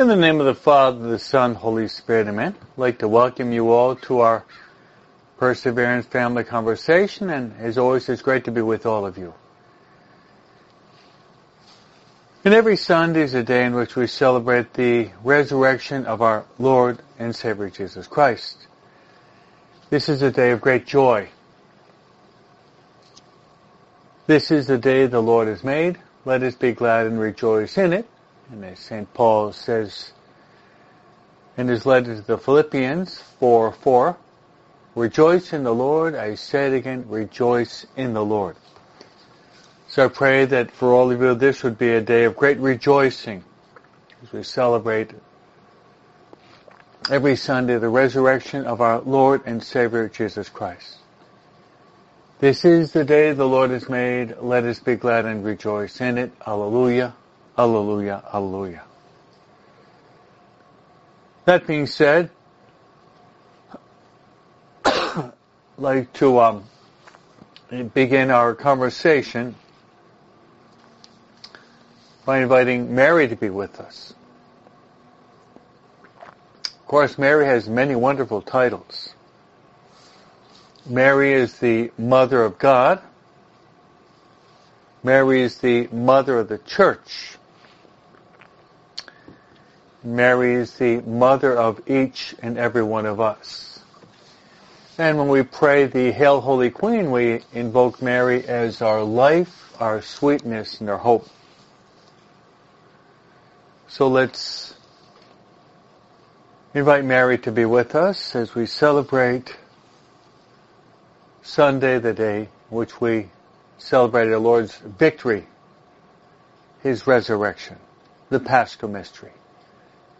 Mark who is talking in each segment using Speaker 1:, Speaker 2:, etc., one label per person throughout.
Speaker 1: In the name of the Father, the Son, Holy Spirit, Amen. I'd like to welcome you all to our Perseverance Family Conversation, and as always, it's great to be with all of you. And every Sunday is a day in which we celebrate the resurrection of our Lord and Savior Jesus Christ. This is a day of great joy. This is the day the Lord has made. Let us be glad and rejoice in it. And as St. Paul says in his letter to the Philippians 4 4, Rejoice in the Lord. I say it again, rejoice in the Lord. So I pray that for all of you this would be a day of great rejoicing as we celebrate every Sunday the resurrection of our Lord and Savior Jesus Christ. This is the day the Lord has made. Let us be glad and rejoice in it. Alleluia, alleluia, alleluia. That being said, I'd like to um, begin our conversation by inviting Mary to be with us. Of course, Mary has many wonderful titles. Mary is the mother of God. Mary is the mother of the church. Mary is the mother of each and every one of us. And when we pray the Hail Holy Queen, we invoke Mary as our life, our sweetness, and our hope. So let's invite Mary to be with us as we celebrate Sunday, the day which we celebrate the Lord's victory, His resurrection, the Paschal mystery,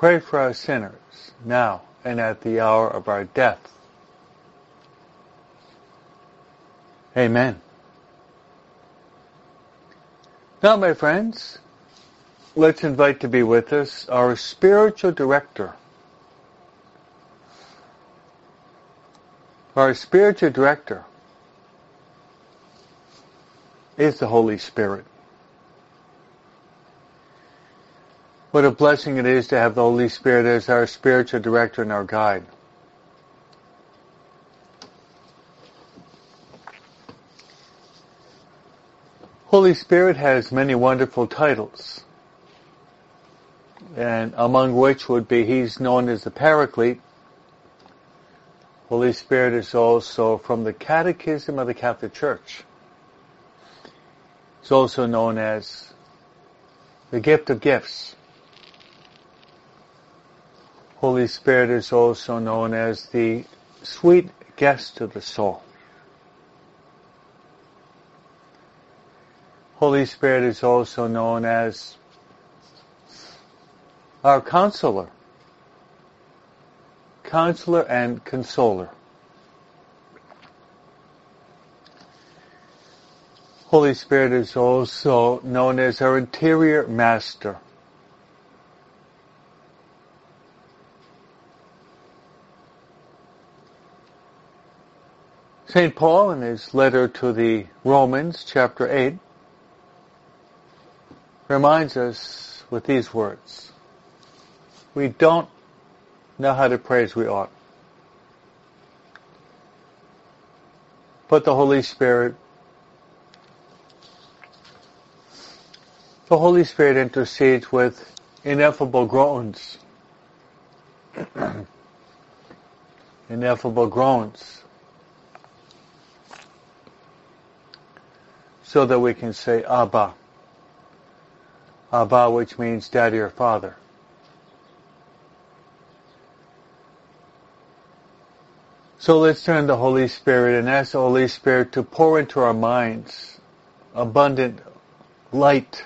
Speaker 1: pray for us sinners, now and at the hour of our death. Amen. Now, my friends, let's invite to be with us our spiritual director. Our spiritual director is the Holy Spirit. What a blessing it is to have the Holy Spirit as our spiritual director and our guide. Holy Spirit has many wonderful titles, and among which would be He's known as the Paraclete. Holy Spirit is also from the Catechism of the Catholic Church. It's also known as the gift of gifts. Holy Spirit is also known as the sweet guest of the soul. Holy Spirit is also known as our counselor, counselor and consoler. Holy Spirit is also known as our interior master. St. Paul in his letter to the Romans, chapter 8, reminds us with these words. We don't know how to pray as we ought. But the Holy Spirit The Holy Spirit intercedes with ineffable groans. ineffable groans. So that we can say Abba. Abba, which means daddy or father. So let's turn to the Holy Spirit and ask the Holy Spirit to pour into our minds abundant light,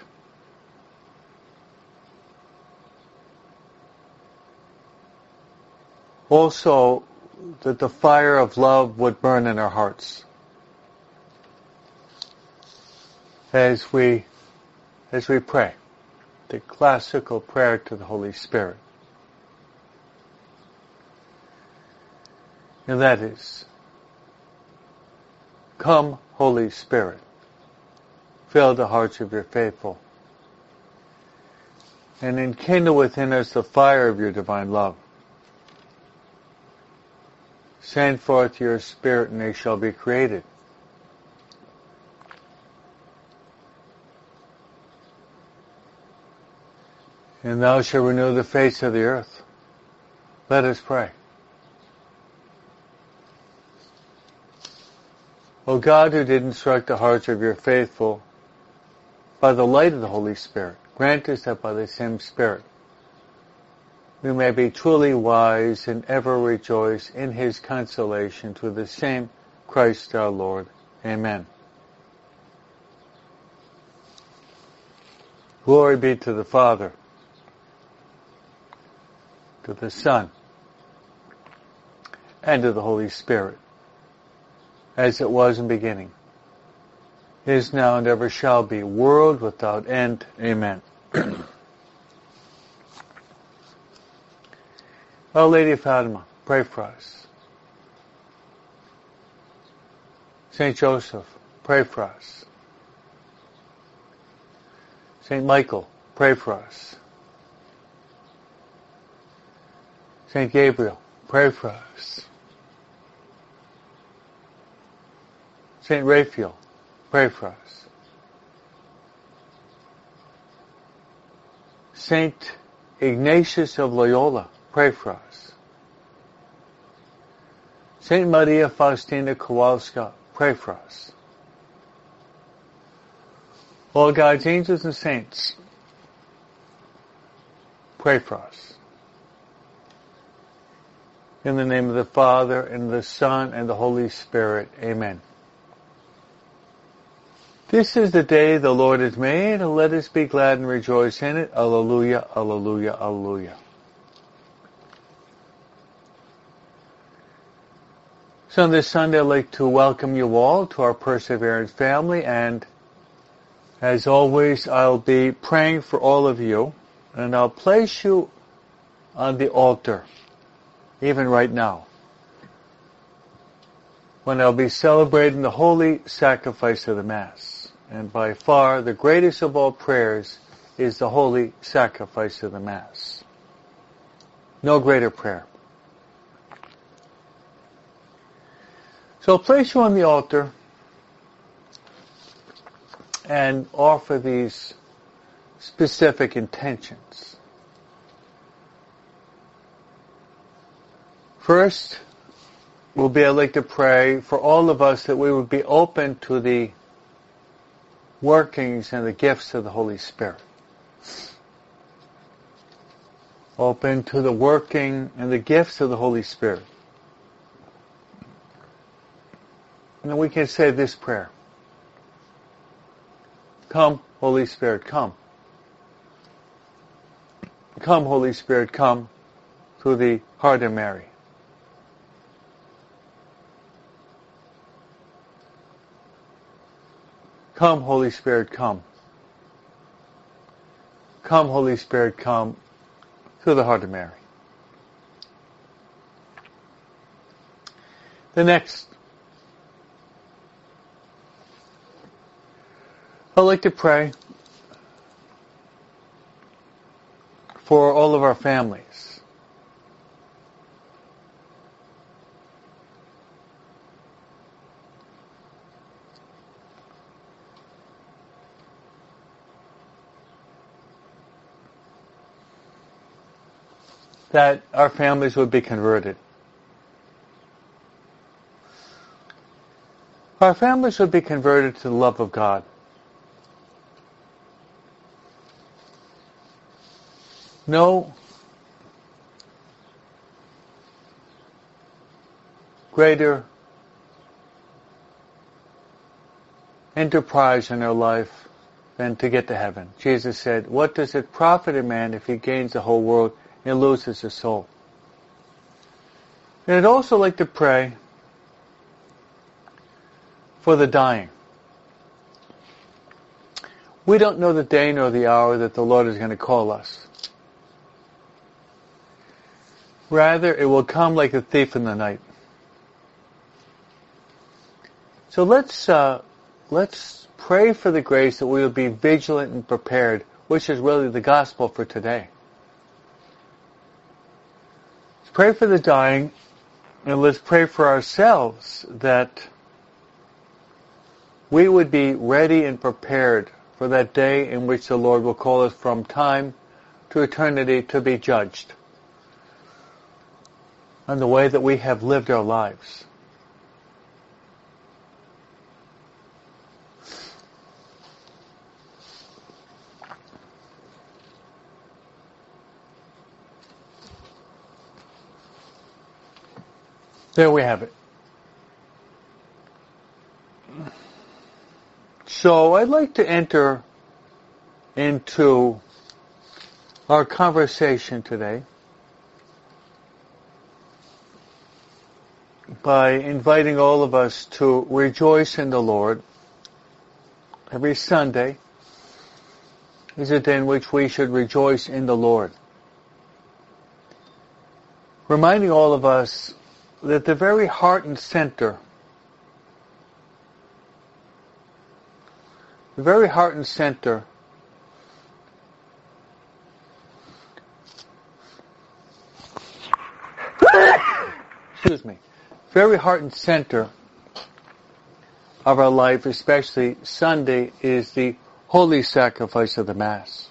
Speaker 1: also that the fire of love would burn in our hearts as we as we pray the classical prayer to the Holy Spirit. And that is, Come, Holy Spirit, fill the hearts of your faithful, and enkindle within us the fire of your divine love. Send forth your Spirit, and they shall be created. And thou shalt renew the face of the earth. Let us pray. O God, who did instruct the hearts of your faithful by the light of the Holy Spirit, grant us that by the same Spirit we may be truly wise and ever rejoice in his consolation through the same Christ our Lord. Amen. Glory be to the Father, to the Son, and to the Holy Spirit, as it was in beginning, is now and ever shall be, world without end. Amen. Our Lady Fatima, pray for us. Saint Joseph, pray for us. Saint Michael, pray for us. Saint Gabriel, pray for us. Saint Raphael, pray for us. Saint Ignatius of Loyola, pray for us. Saint Maria Faustina Kowalska, pray for us. All God's angels and saints, pray for us. In the name of the Father, and the Son, and the Holy Spirit. Amen. This is the day the Lord has made, let us be glad and rejoice in it. Alleluia, alleluia, alleluia. So on this Sunday, I'd like to welcome you all to our Perseverance family, and as always, I'll be praying for all of you, and I'll place you on the altar, even right now, when I'll be celebrating the holy sacrifice of the Mass. And by far, the greatest of all prayers is the holy sacrifice of the Mass. No greater prayer. So I'll place you on the altar and offer these specific intentions. First, we'll be like to pray for all of us that we would be open to the workings and the gifts of the Holy Spirit. Open to the working and the gifts of the Holy Spirit. And we can say this prayer. Come, Holy Spirit, come. Come, Holy Spirit, come through the heart of Mary. Come, Holy Spirit, come. Come, Holy Spirit, come to the heart of Mary. The next I'd like to pray for all of our families. That our families would be converted. Our families would be converted to the love of God. no greater enterprise in our life than to get to heaven. Jesus said, what does it profit a man if he gains the whole world and loses his soul? And I'd also like to pray for the dying. We don't know the day nor the hour that the Lord is going to call us. Rather, it will come like a thief in the night. So let's uh, let's pray for the grace that we will be vigilant and prepared, which is really the gospel for today. Let's pray for the dying, and let's pray for ourselves that we would be ready and prepared for that day in which the Lord will call us from time to eternity to be judged on the way that we have lived our lives. There we have it. So I'd like to enter into our conversation today by inviting all of us to rejoice in the Lord. Every Sunday is a day in which we should rejoice in the Lord. Reminding all of us that the very heart and center the very heart and center excuse me, very heart and center of our life, especially Sunday, is the holy sacrifice of the Mass.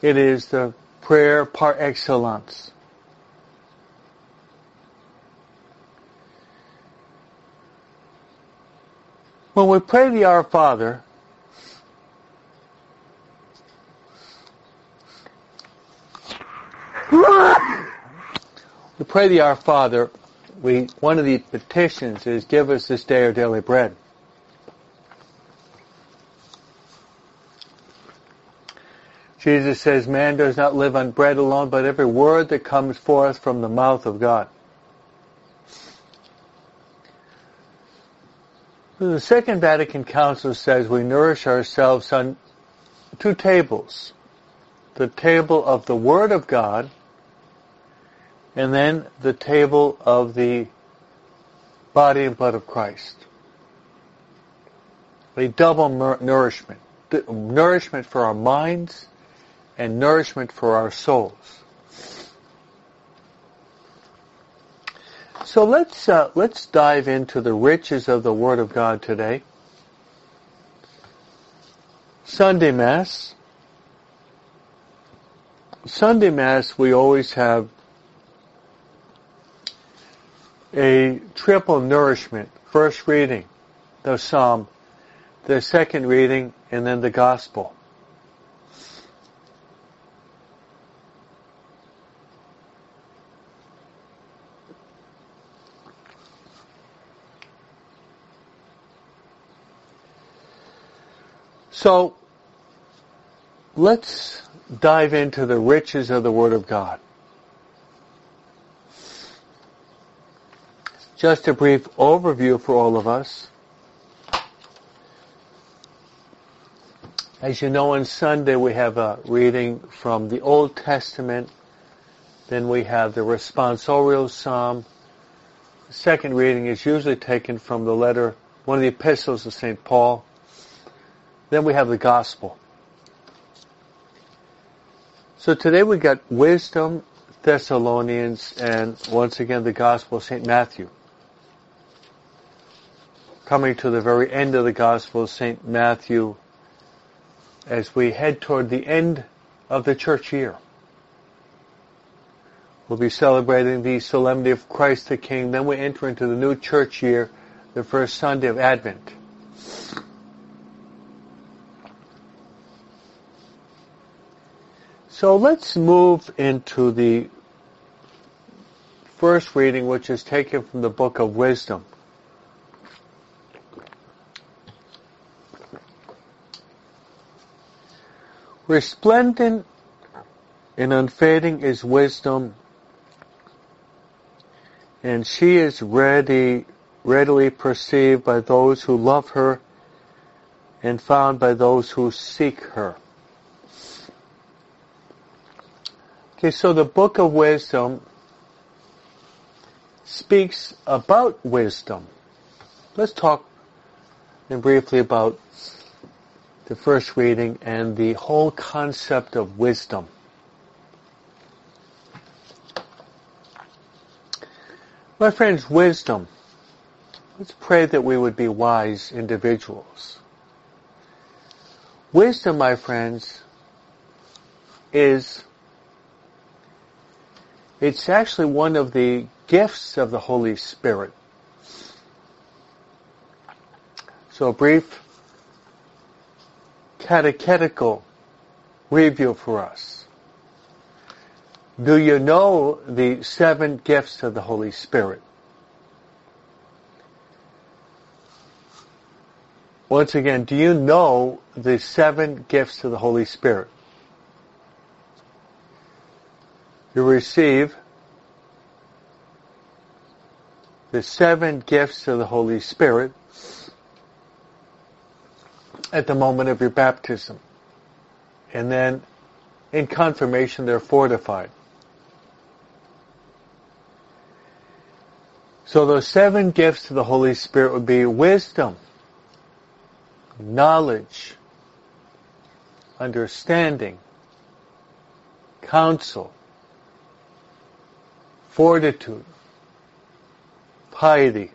Speaker 1: It is the prayer par excellence. When we pray the Our Father, we pray the Our Father, we, one of the petitions is give us this day our daily bread. Jesus says, man does not live on bread alone, but every word that comes forth from the mouth of God. The Second Vatican Council says we nourish ourselves on two tables. The table of the Word of God, and then the table of the body and blood of Christ. A double nourishment. Nourishment for our minds and nourishment for our souls. So let's uh, let's dive into the riches of the Word of God today. Sunday Mass. Sunday Mass, we always have a triple nourishment. First reading, the Psalm, the second reading, and then the Gospel. So, let's dive into the riches of the Word of God. Just a brief overview for all of us. As you know, on Sunday we have a reading from the Old Testament. Then we have the responsorial psalm. The second reading is usually taken from the letter, one of the epistles of St. Paul. Then we have the gospel. So today we got wisdom, Thessalonians, and once again the gospel of St. Matthew. Coming to the very end of the gospel of St. Matthew as we head toward the end of the church year. We'll be celebrating the solemnity of Christ the King. Then we enter into the new church year, the first Sunday of Advent. So let's move into the first reading, which is taken from the book of wisdom. Resplendent and unfading is wisdom, and she is ready, readily perceived by those who love her and found by those who seek her. Okay, so the book of wisdom speaks about wisdom. Let's talk briefly about the first reading and the whole concept of wisdom. My friends, wisdom. Let's pray that we would be wise individuals. Wisdom, my friends, is it's actually one of the gifts of the Holy Spirit. So a brief catechetical review for us. Do you know the seven gifts of the Holy Spirit? Once again, do you know the seven gifts of the Holy Spirit? You receive the seven gifts of the Holy Spirit at the moment of your baptism. And then in confirmation they're fortified. So those seven gifts of the Holy Spirit would be wisdom, knowledge, understanding, counsel, fortitude, piety,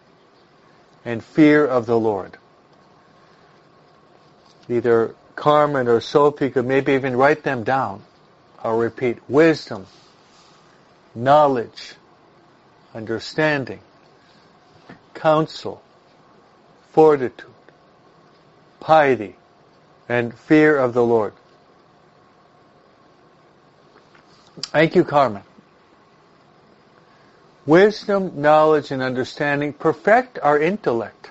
Speaker 1: and fear of the Lord. Either Carmen or Sophie could maybe even write them down. I'll repeat. Wisdom, knowledge, understanding, counsel, fortitude, piety, and fear of the Lord. Thank you, Carmen. Wisdom, knowledge, and understanding perfect our intellect.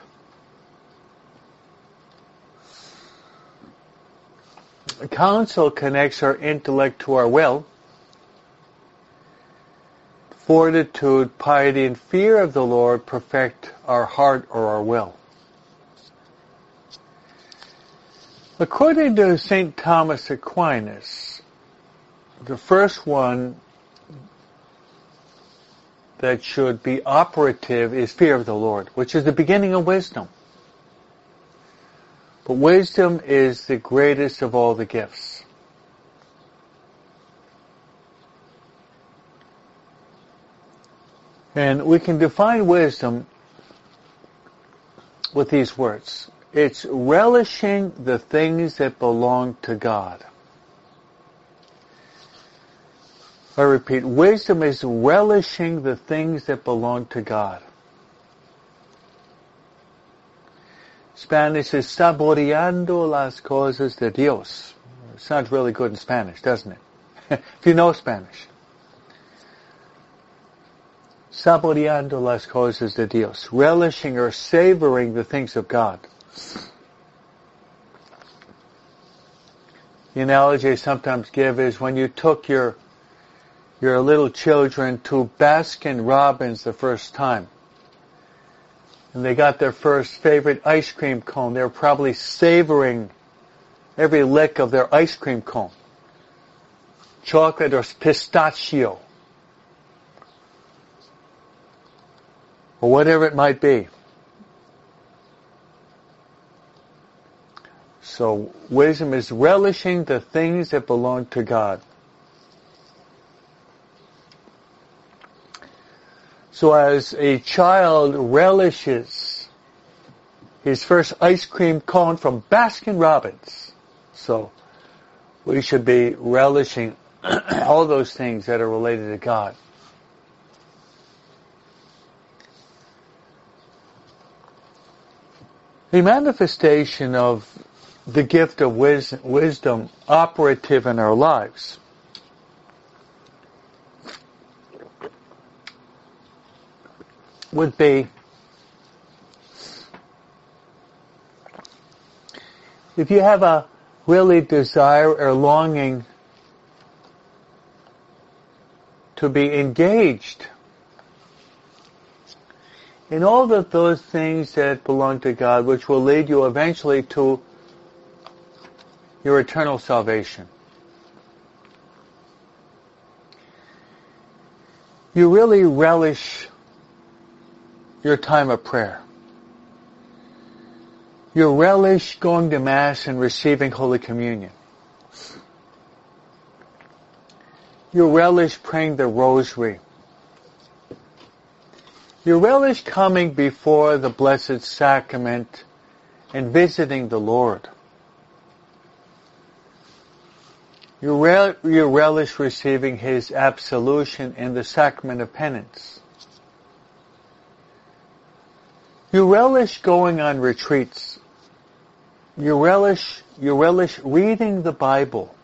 Speaker 1: Counsel connects our intellect to our will. Fortitude, piety, and fear of the Lord perfect our heart or our will. According to St. Thomas Aquinas, the first one that should be operative is fear of the Lord, which is the beginning of wisdom. But wisdom is the greatest of all the gifts. And we can define wisdom with these words. It's relishing the things that belong to God. I repeat, wisdom is relishing the things that belong to God. Spanish is saboreando las cosas de Dios. Sounds really good in Spanish, doesn't it? if you know Spanish. Saboreando las cosas de Dios. Relishing or savoring the things of God. The analogy I sometimes give is when you took your your little children to Baskin Robbins the first time. And they got their first favorite ice cream cone. They're probably savoring every lick of their ice cream cone. Chocolate or pistachio. Or whatever it might be. So wisdom is relishing the things that belong to God. So as a child relishes his first ice cream cone from Baskin Robbins, so we should be relishing all those things that are related to God. The manifestation of the gift of wisdom operative in our lives would be if you have a really desire or longing to be engaged in all of those things that belong to God, which will lead you eventually to your eternal salvation. You really relish your time of prayer. You relish going to Mass and receiving Holy Communion. You relish praying the Rosary. You relish coming before the Blessed Sacrament and visiting the Lord. You, rel- relish receiving His absolution in the sacrament of penance. You relish going on retreats. You relish, you relish reading the Bible.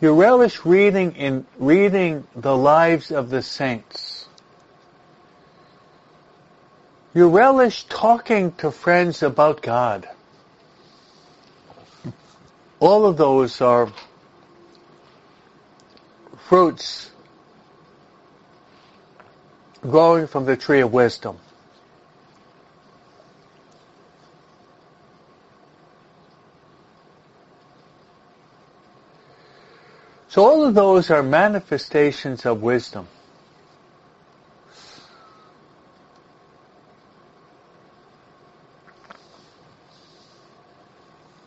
Speaker 1: You relish reading in reading the lives of the saints. You relish talking to friends about God. All of those are fruits growing from the tree of wisdom. So all of those are manifestations of wisdom.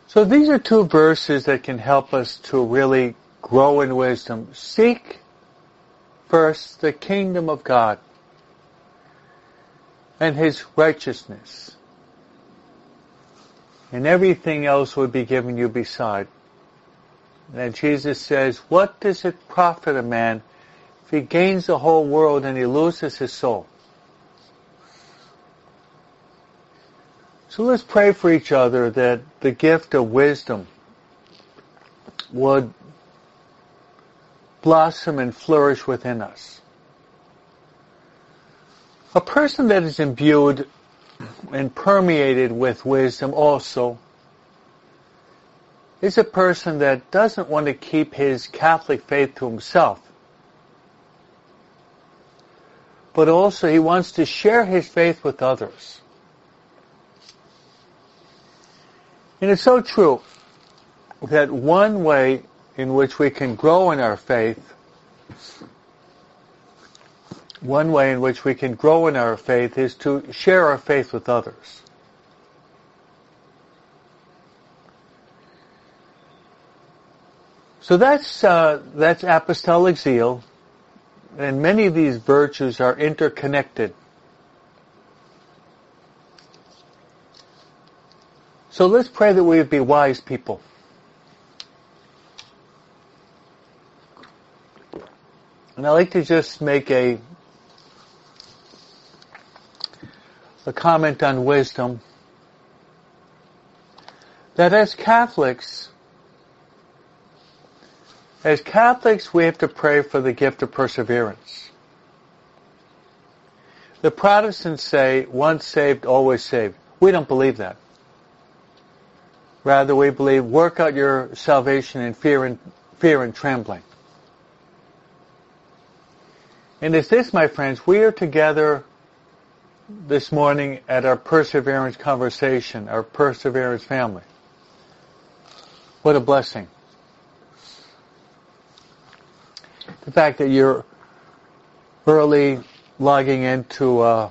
Speaker 1: So these are two verses that can help us to really grow in wisdom. Seek first the kingdom of God and His righteousness. And everything else will be given you beside. And Jesus says, what does it profit a man if he gains the whole world and he loses his soul? So let's pray for each other that the gift of wisdom would blossom and flourish within us. A person that is imbued and permeated with wisdom also is a person that doesn't want to keep his Catholic faith to himself. But also he wants to share his faith with others. And it's so true that one way in which we can grow in our faith, one way in which we can grow in our faith is to share our faith with others. So that's uh, that's apostolic zeal, and many of these virtues are interconnected. So let's pray that we would be wise people. And I'd like to just make a a comment on wisdom that as Catholics as Catholics, we have to pray for the gift of perseverance. The Protestants say, once saved, always saved. We don't believe that. Rather, we believe, work out your salvation in fear and, fear and trembling. And it's this, my friends, we are together this morning at our perseverance conversation, our perseverance family. What a blessing. the fact that you're early logging into uh,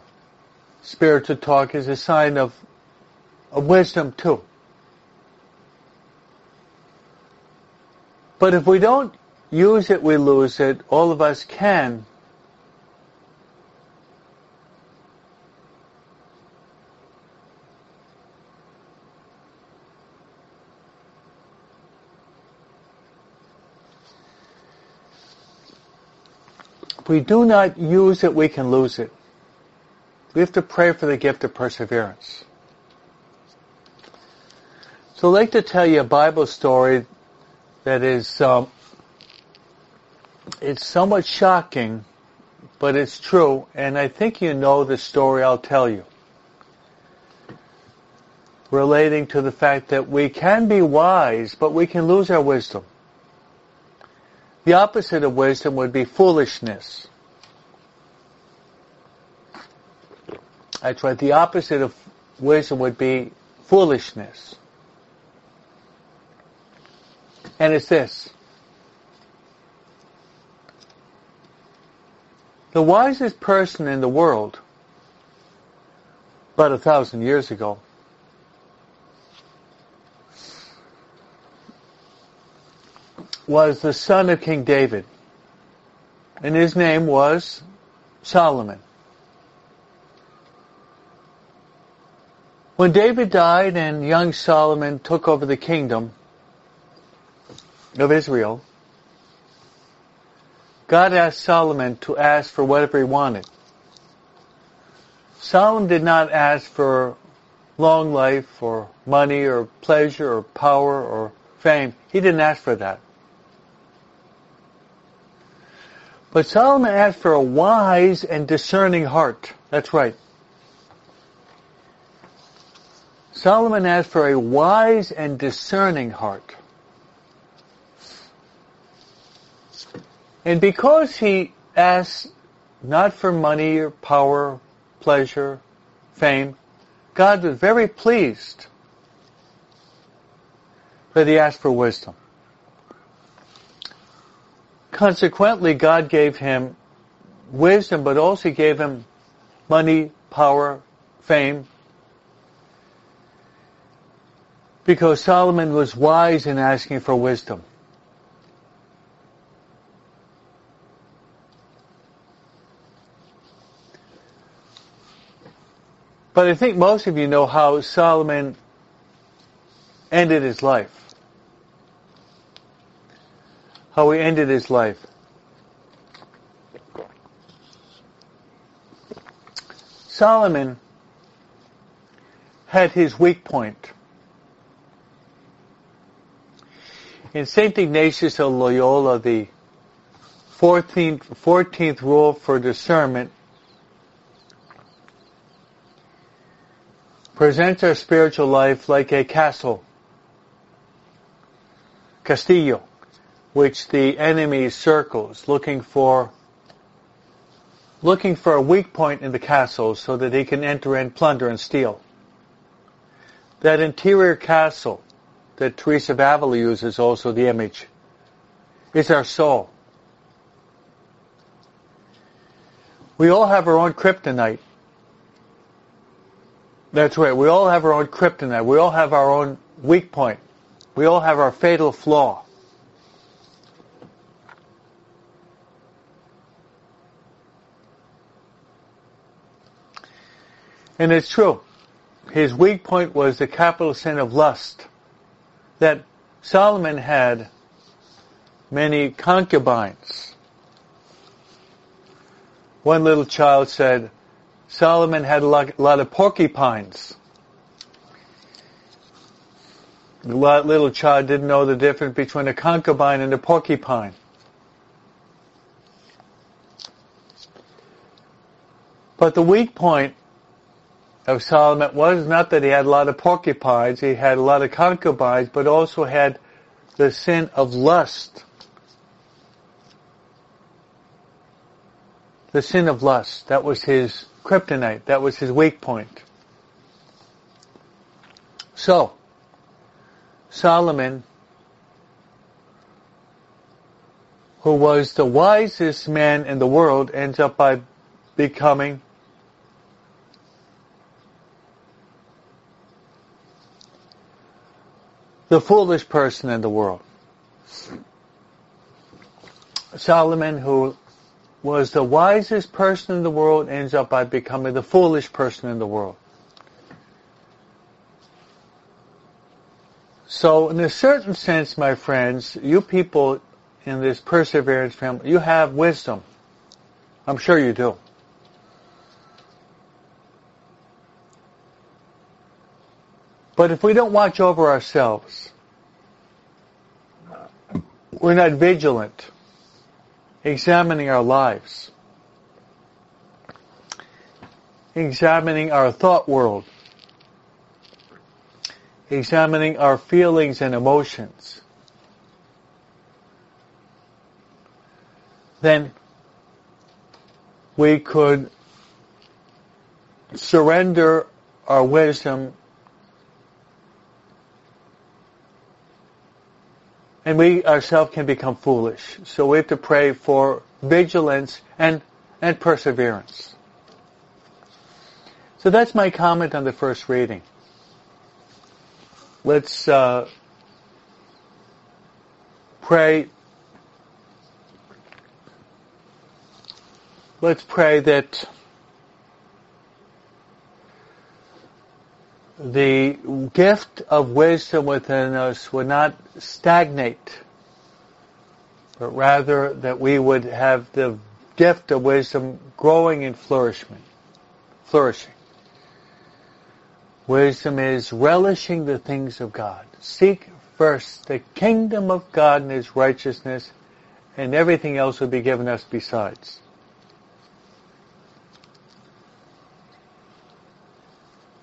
Speaker 1: spiritual talk is a sign of, of wisdom too. But if we don't use it, we lose it. All of us can we do not use it, we can lose it. We have to pray for the gift of perseverance. So I'd like to tell you a Bible story that is, um, it's somewhat shocking, but it's true, and I think you know the story I'll tell you. Relating to the fact that we can be wise, but we can lose our wisdom. The opposite of wisdom would be foolishness. That's right. The opposite of wisdom would be foolishness. And it's this. The wisest person in the world, about a thousand years ago, was the son of King David. And his name was Solomon. When David died and young Solomon took over the kingdom of Israel, God asked Solomon to ask for whatever he wanted. Solomon did not ask for long life or money or pleasure or power or fame. He didn't ask for that. But Solomon asked for a wise and discerning heart. That's right. Solomon asked for a wise and discerning heart. And because he asked not for money or power, pleasure, fame, God was very pleased that he asked for wisdom. Consequently, God gave him wisdom, but also gave him money, power, fame. Because Solomon was wise in asking for wisdom. But I think most of you know how Solomon ended his life. How he ended his life. Solomon had his weak point. In St. Ignatius of Loyola, the 14th, 14th rule for discernment presents our spiritual life like a castle, castillo which the enemy circles, looking for looking for a weak point in the castle so that he can enter and plunder, and steal. That interior castle that Teresa of Avila uses also the image is our soul. We all have our own kryptonite. That's right. We all have our own kryptonite. We all have our own weak point. We all have our fatal flaw. And it's true. His weak point was the capital sin of lust. That Solomon had many concubines. One little child said, Solomon had a lot, a lot of porcupines. The little child didn't know the difference between a concubine and a porcupine. But the weak point of Solomon was not that he had a lot of porcupines, he had a lot of concubines, but also had the sin of lust. The sin of lust. That was his kryptonite. That was his weak point. So, Solomon, who was the wisest man in the world, ends up by becoming the foolish person in the world. Solomon, who was the wisest person in the world, ends up by becoming the foolish person in the world. So in a certain sense, my friends, you people in this perseverance family, you have wisdom. I'm sure you do. But if we don't watch over ourselves, we're not vigilant, examining our lives, examining our thought world, examining our feelings and emotions, then we could surrender our wisdom and we ourselves can become foolish. So we have to pray for vigilance and, and perseverance. So that's my comment on the first reading. Let's uh, pray. Let's pray that the gift of wisdom within us would not stagnate, but rather that we would have the gift of wisdom growing and flourishing. Flourishing. Wisdom is relishing the things of God. Seek first the kingdom of God and His righteousness, and everything else will be given us besides.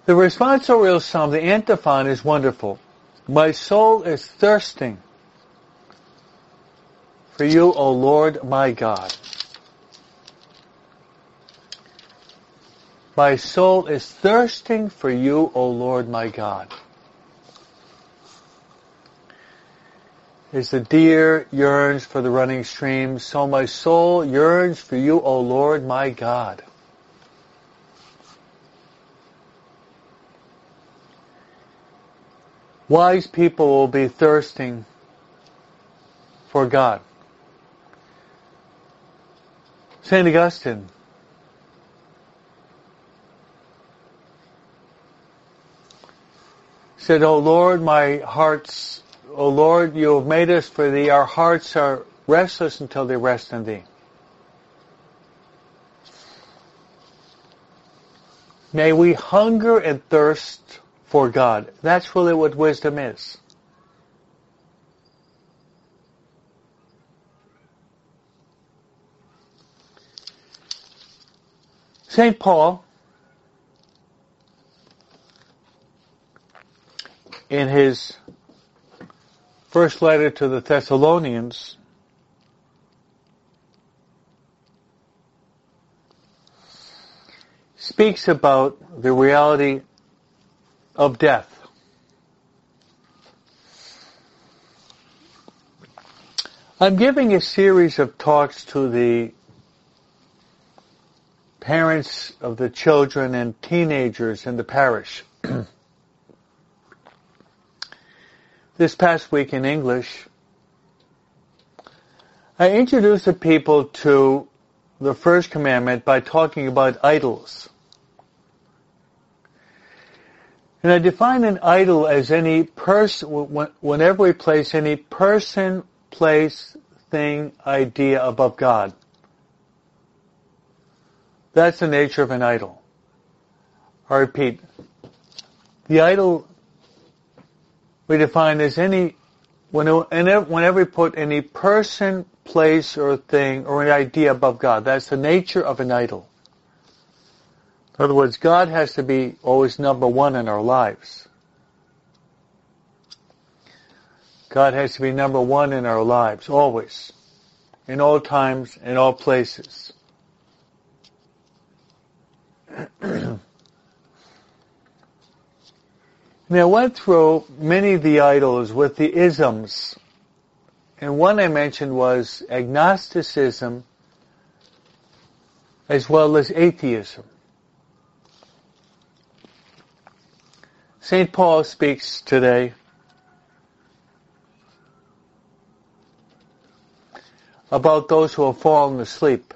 Speaker 1: The responsorial psalm, the antiphon, is wonderful. My soul is thirsting for you, O Lord my God. My soul is thirsting for you, O Lord my God. As the deer yearns for the running stream, so my soul yearns for you, O Lord my God. Wise people will be thirsting for God. St. Augustine said, O Lord, my heart's, O Lord, you have made us for thee. Our hearts are restless until they rest in thee. May we hunger and thirst for God. That's really what wisdom is. St. Paul, in his first letter to the Thessalonians, speaks about the reality of death. I'm giving a series of talks to the parents of the children and teenagers in the parish. this past week in English, I introduced the people to the first commandment by talking about idols. And I define an idol as any person, whenever we place any person, place, thing, idea above God. That's the nature of an idol. I repeat, the idol we define as any, whenever we put any person, place, or thing, or an idea above God. That's the nature of an idol. In other words, God has to be always number one in our lives. God has to be number one in our lives, always. In all times, in all places. and I went through many of the idols with the isms. And one I mentioned was agnosticism as well as atheism. St. Paul speaks today about those who have fallen asleep.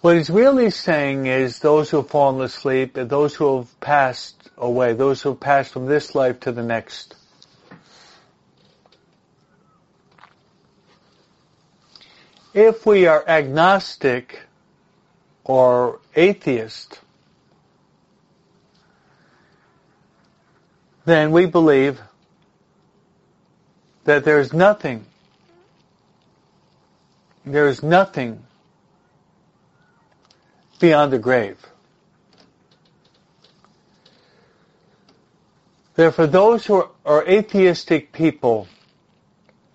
Speaker 1: What he's really saying is those who have fallen asleep and those who have passed away, those who have passed from this life to the next. If we are agnostic or atheist, then we believe that there's nothing, there's nothing beyond the grave. Therefore, those who are, are atheistic people,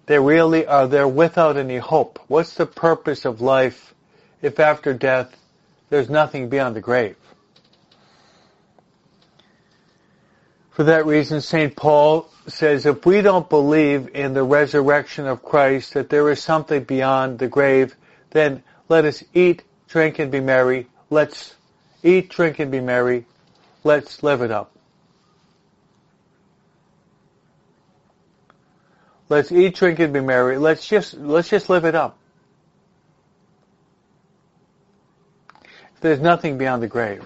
Speaker 1: they really are there without any hope. What's the purpose of life if after death there's nothing beyond the grave? For that reason, St. Paul says if we don't believe in the resurrection of Christ, that there is something beyond the grave, then let us eat, drink, and be merry. Let's eat, drink, and be merry. Let's live it up. Let's eat, drink, and be merry. Let's just let's just live it up. There's nothing beyond the grave.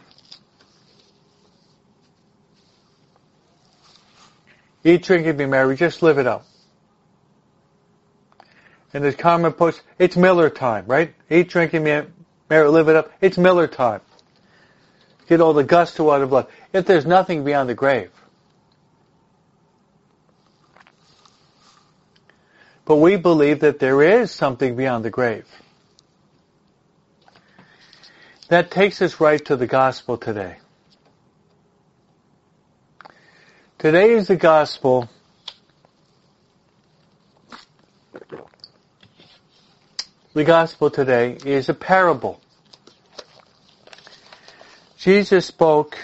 Speaker 1: Eat, drink, and be merry. Just live it up. And as Carmen puts, it's Miller time, right? Eat, drink, and be merry. Live it up. It's Miller time. Get all the gusto out of life. If there's nothing beyond the grave. But we believe that there is something beyond the grave. That takes us right to the gospel today. Today is the gospel the gospel today is a parable. Jesus spoke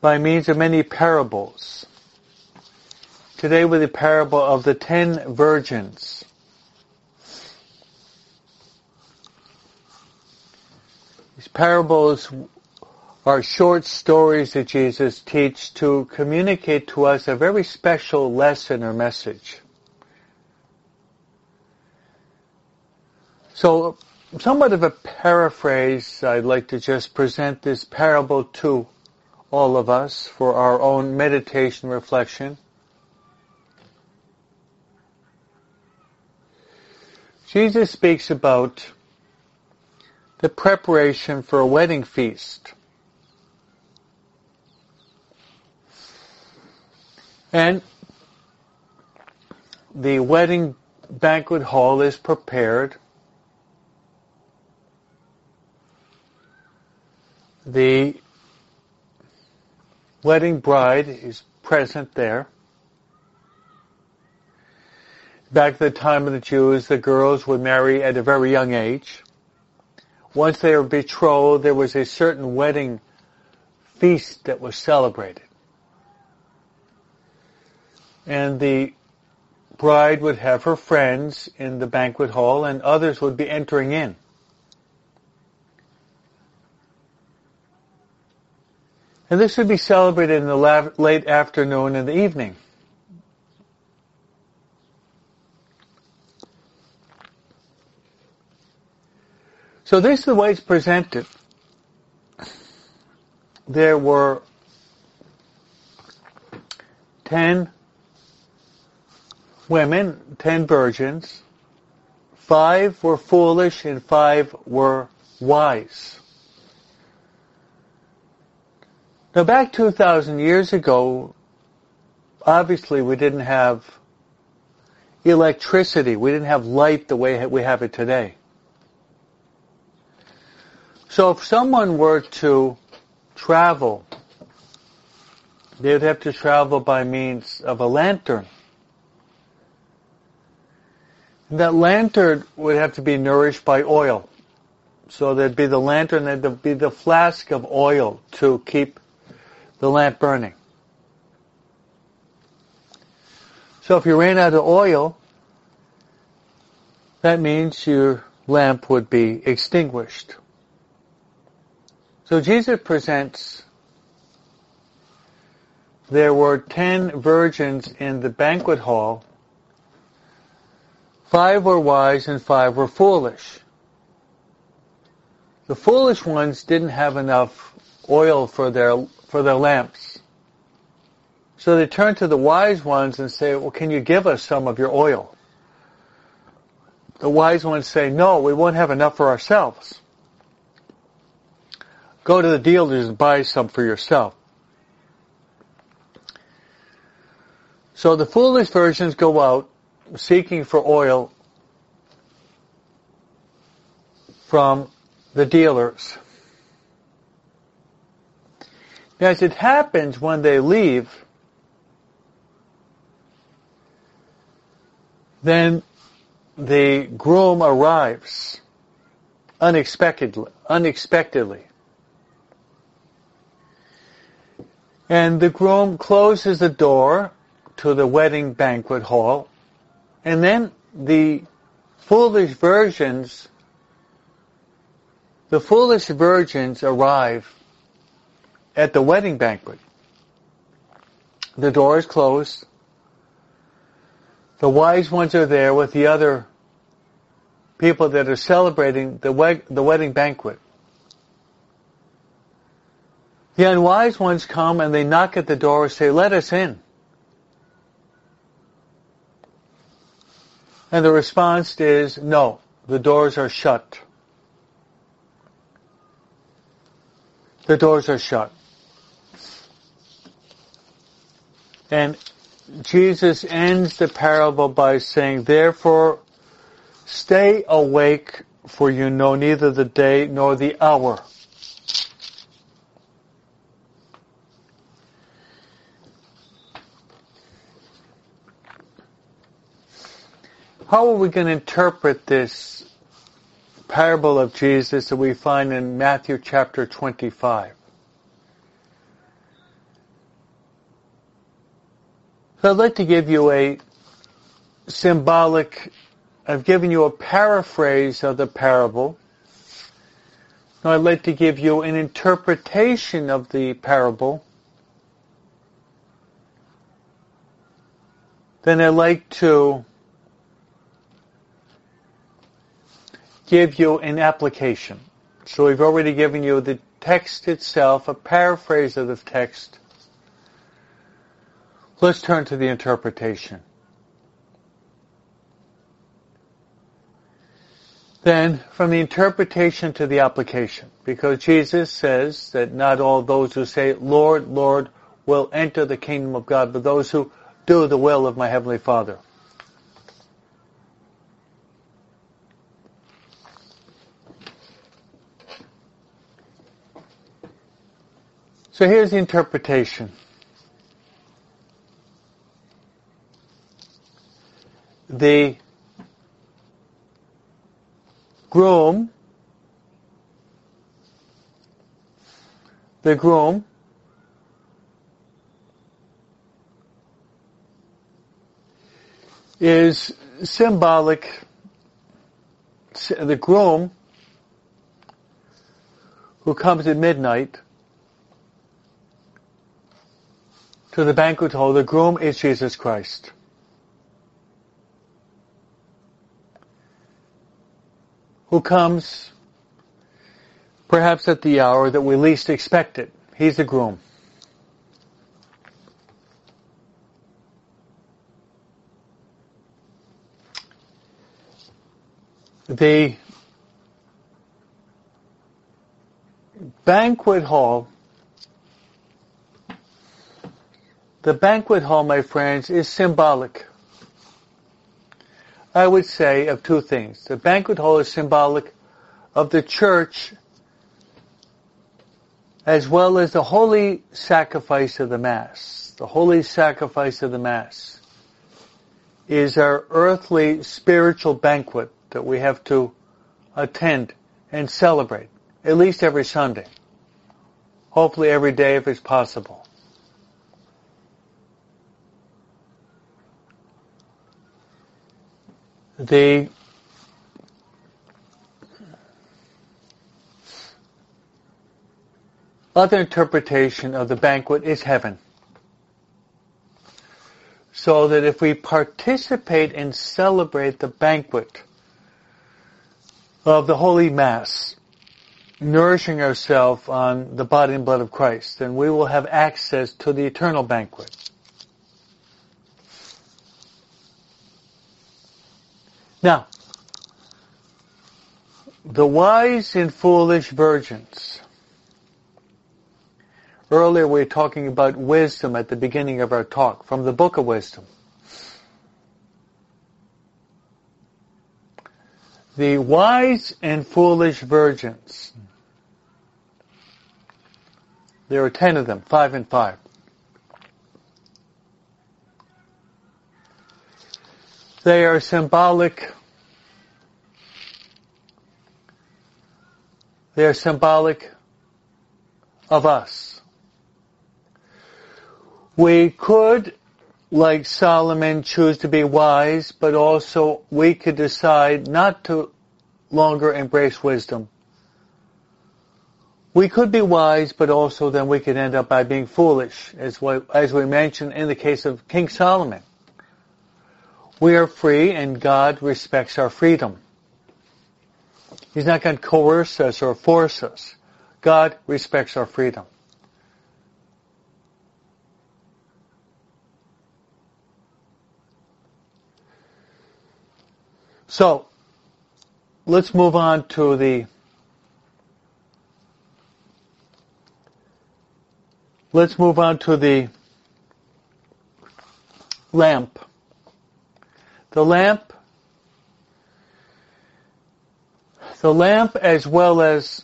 Speaker 1: by means of many parables. Today with the parable of the ten virgins. These parables are short stories that Jesus teaches to communicate to us a very special lesson or message. So, somewhat of a paraphrase, I'd like to just present this parable to all of us for our own meditation reflection. Jesus speaks about the preparation for a wedding feast. And the wedding banquet hall is prepared. The wedding bride is present there. Back at the time of the Jews, the girls would marry at a very young age. Once they were betrothed, there was a certain wedding feast that was celebrated. And the bride would have her friends in the banquet hall and others would be entering in. And this would be celebrated in the late afternoon and the evening. So this is the way it's presented. There were ten women, ten virgins. Five were foolish and five were wise. Now back 2,000 years ago, obviously we didn't have electricity. We didn't have light the way we have it today. So if someone were to travel, they would have to travel by means of a lantern. That lantern would have to be nourished by oil. So there'd be the lantern, there'd be the flask of oil to keep the lamp burning. So if you ran out of oil, that means your lamp would be extinguished. So Jesus presents there were ten virgins in the banquet hall. Five were wise and five were foolish. The foolish ones didn't have enough oil for their, for their lamps. So they turn to the wise ones and say, well, can you give us some of your oil? The wise ones say, no, we won't have enough for ourselves. Go to the dealers and buy some for yourself. So the foolish virgins go out seeking for oil from the dealers. As it happens when they leave, then the groom arrives unexpectedly, unexpectedly. And the groom closes the door to the wedding banquet hall, and then the foolish virgins, the foolish virgins arrive at the wedding banquet. The door is closed. The wise ones are there with the other people that are celebrating the, wed- the wedding banquet. The unwise ones come and they knock at the door and say, let us in. And the response is, no, the doors are shut. The doors are shut. And Jesus ends the parable by saying, therefore, stay awake, for you know neither the day nor the hour. How are we going to interpret this parable of Jesus that we find in Matthew chapter 25? So I'd like to give you a symbolic, I've given you a paraphrase of the parable. Now I'd like to give you an interpretation of the parable. Then I'd like to give you an application. So we've already given you the text itself, a paraphrase of the text. Let's turn to the interpretation. Then, from the interpretation to the application, because Jesus says that not all those who say, Lord, Lord, will enter the kingdom of God, but those who do the will of my heavenly Father. So here's the interpretation. The groom, the groom is symbolic, the groom who comes at midnight to the banquet hall, the groom is Jesus Christ. Who comes perhaps at the hour that we least expect it. He's the groom. The banquet hall The banquet hall, my friends, is symbolic. I would say of two things. The banquet hall is symbolic of the church as well as the holy sacrifice of the Mass. The holy sacrifice of the Mass is our earthly spiritual banquet that we have to attend and celebrate, at least every Sunday. Hopefully every day if it's possible. The other interpretation of the banquet is heaven. So that if we participate and celebrate the banquet of the Holy Mass, nourishing ourselves on the body and blood of Christ, then we will have access to the eternal banquet. Now, the wise and foolish virgins. Earlier we were talking about wisdom at the beginning of our talk from the book of wisdom. The wise and foolish virgins. There are ten of them, five and five. They are symbolic. They are symbolic of us. We could, like Solomon, choose to be wise, but also we could decide not to longer embrace wisdom. We could be wise, but also then we could end up by being foolish, as, what, as we mentioned in the case of King Solomon. We are free and God respects our freedom. He's not going to coerce us or force us. God respects our freedom. So, let's move on to the let's move on to the lamp. The lamp the lamp as well as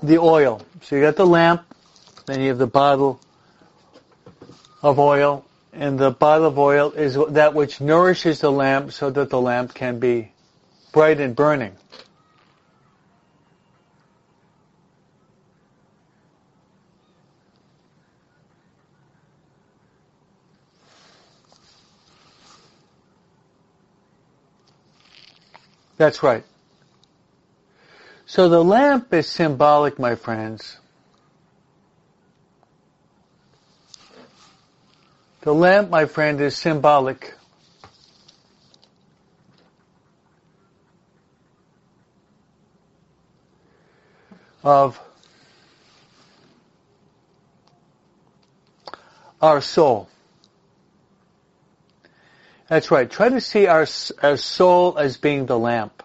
Speaker 1: the oil. So you got the lamp, then you have the bottle of oil, and the bottle of oil is that which nourishes the lamp so that the lamp can be bright and burning. That's right. So the lamp is symbolic, my friends, The lamp, my friend, is symbolic. of our soul. That's right. Try to see our, our soul as being the lamp.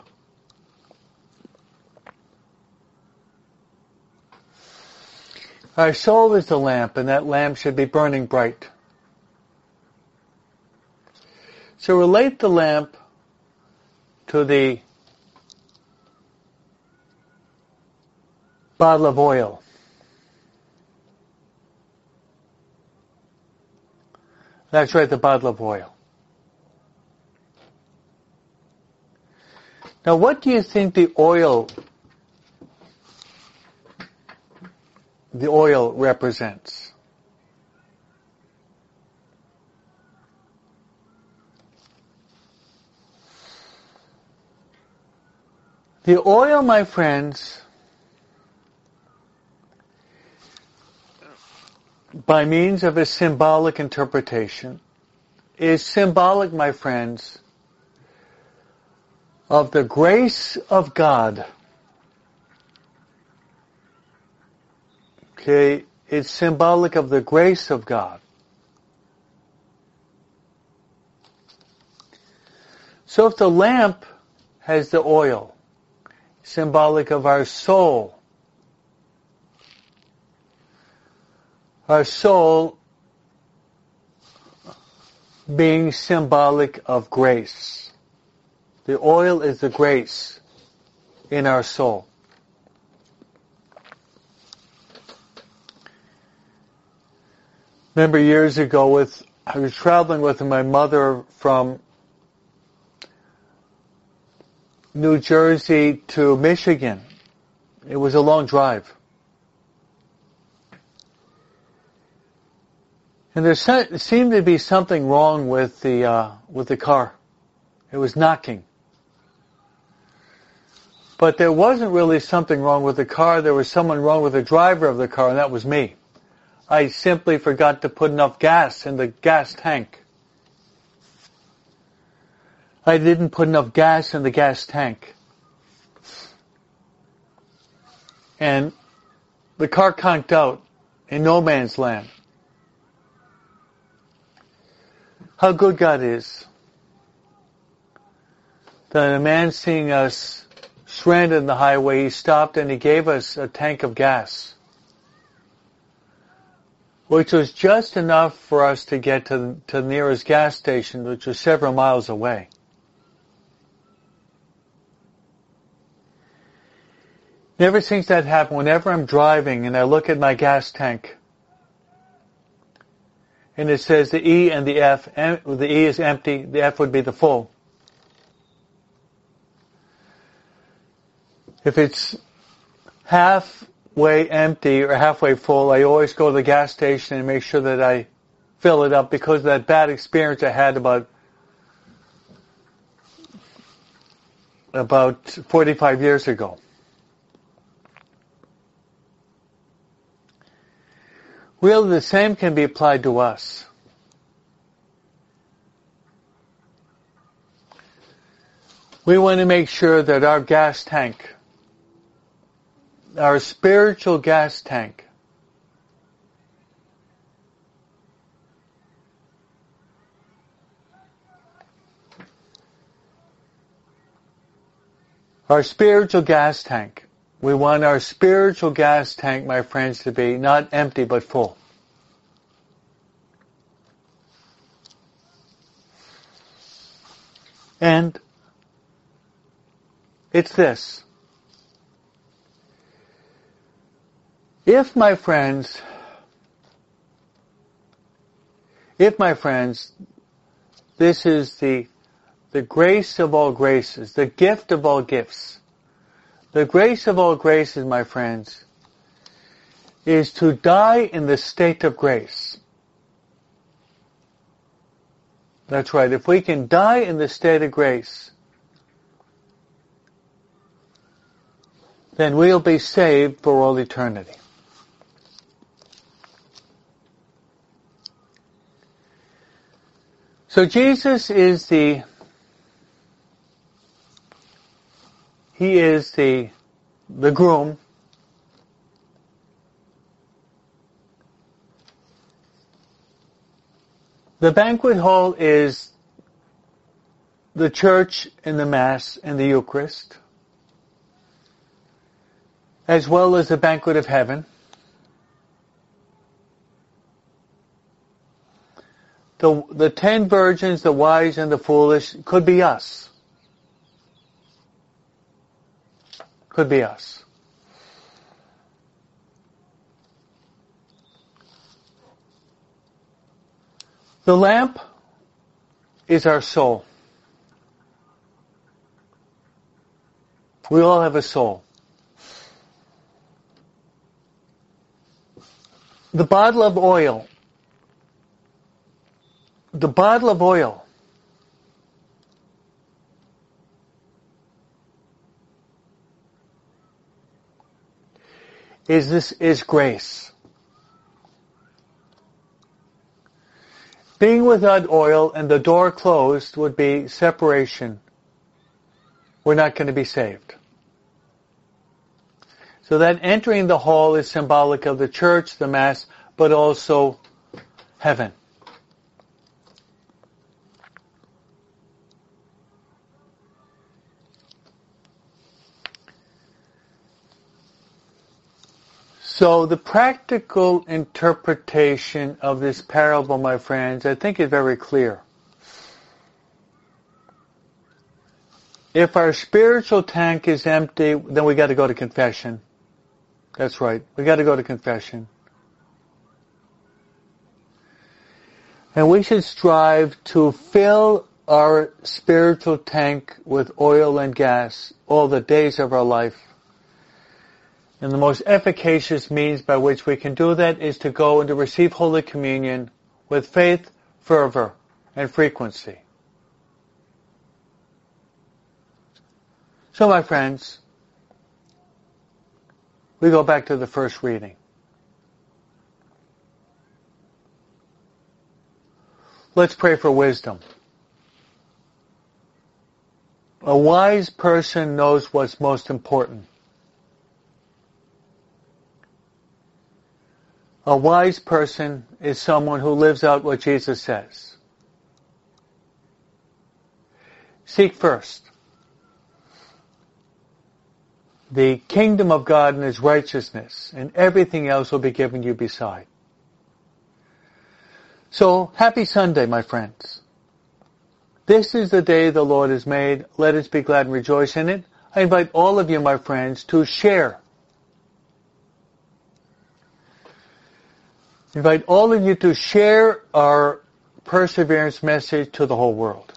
Speaker 1: Our soul is the lamp, and that lamp should be burning bright. So relate the lamp to the bottle of oil. That's right, the bottle of oil. Now what do you think the oil the oil represents? The oil, my friends, by means of a symbolic interpretation, is symbolic, my friends, of the grace of God. Okay, it's symbolic of the grace of God. So if the lamp has the oil, symbolic of our soul. Our soul being symbolic of grace. The oil is the grace in our soul. Remember years ago with, I was traveling with my mother from New Jersey to Michigan. It was a long drive. And there seemed to be something wrong with the uh, with the car. It was knocking. But there wasn't really something wrong with the car. There was someone wrong with the driver of the car, and that was me. I simply forgot to put enough gas in the gas tank. I didn't put enough gas in the gas tank. And the car conked out in no man's land. How good God is. That a man seeing us stranded in the highway, he stopped and he gave us a tank of gas. Which was just enough for us to get to, to the nearest gas station, which was several miles away. Never since that happened, whenever I'm driving and I look at my gas tank, and it says the E and the F, the E is empty, the F would be the full. If it's halfway empty or halfway full, I always go to the gas station and make sure that I fill it up because of that bad experience I had about about 45 years ago. Really, the same can be applied to us. We want to make sure that our gas tank, our spiritual gas tank, our spiritual gas tank we want our spiritual gas tank, my friends, to be not empty but full. And it's this. If my friends, if my friends, this is the, the grace of all graces, the gift of all gifts, the grace of all graces, my friends, is to die in the state of grace. That's right. If we can die in the state of grace, then we'll be saved for all eternity. So Jesus is the He is the, the groom. The banquet hall is the church and the Mass and the Eucharist, as well as the banquet of heaven. The, the ten virgins, the wise and the foolish, could be us. Could be us. The lamp is our soul. We all have a soul. The bottle of oil, the bottle of oil is this is grace. Being without oil and the door closed would be separation. We're not going to be saved. So that entering the hall is symbolic of the church, the mass, but also heaven. So the practical interpretation of this parable, my friends, I think is very clear. If our spiritual tank is empty, then we got to go to confession. That's right. We got to go to confession. And we should strive to fill our spiritual tank with oil and gas all the days of our life. And the most efficacious means by which we can do that is to go and to receive Holy Communion with faith, fervor, and frequency. So my friends, we go back to the first reading. Let's pray for wisdom. A wise person knows what's most important. A wise person is someone who lives out what Jesus says. Seek first the kingdom of God and His righteousness, and everything else will be given you beside. So, happy Sunday, my friends. This is the day the Lord has made. Let us be glad and rejoice in it. I invite all of you, my friends, to share invite all of you to share our perseverance message to the whole world.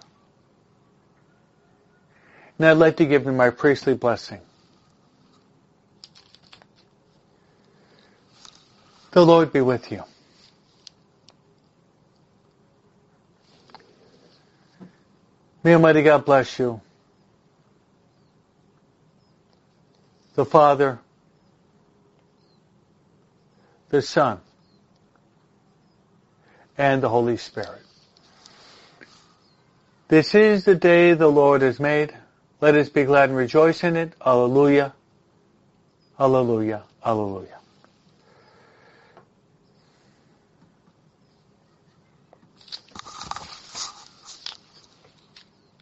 Speaker 1: And I'd like to give you my priestly blessing. The Lord be with you. May Almighty God bless you. The Father, the Son, and the Holy Spirit. This is the day the Lord has made. Let us be glad and rejoice in it. Alleluia. Alleluia. Alleluia.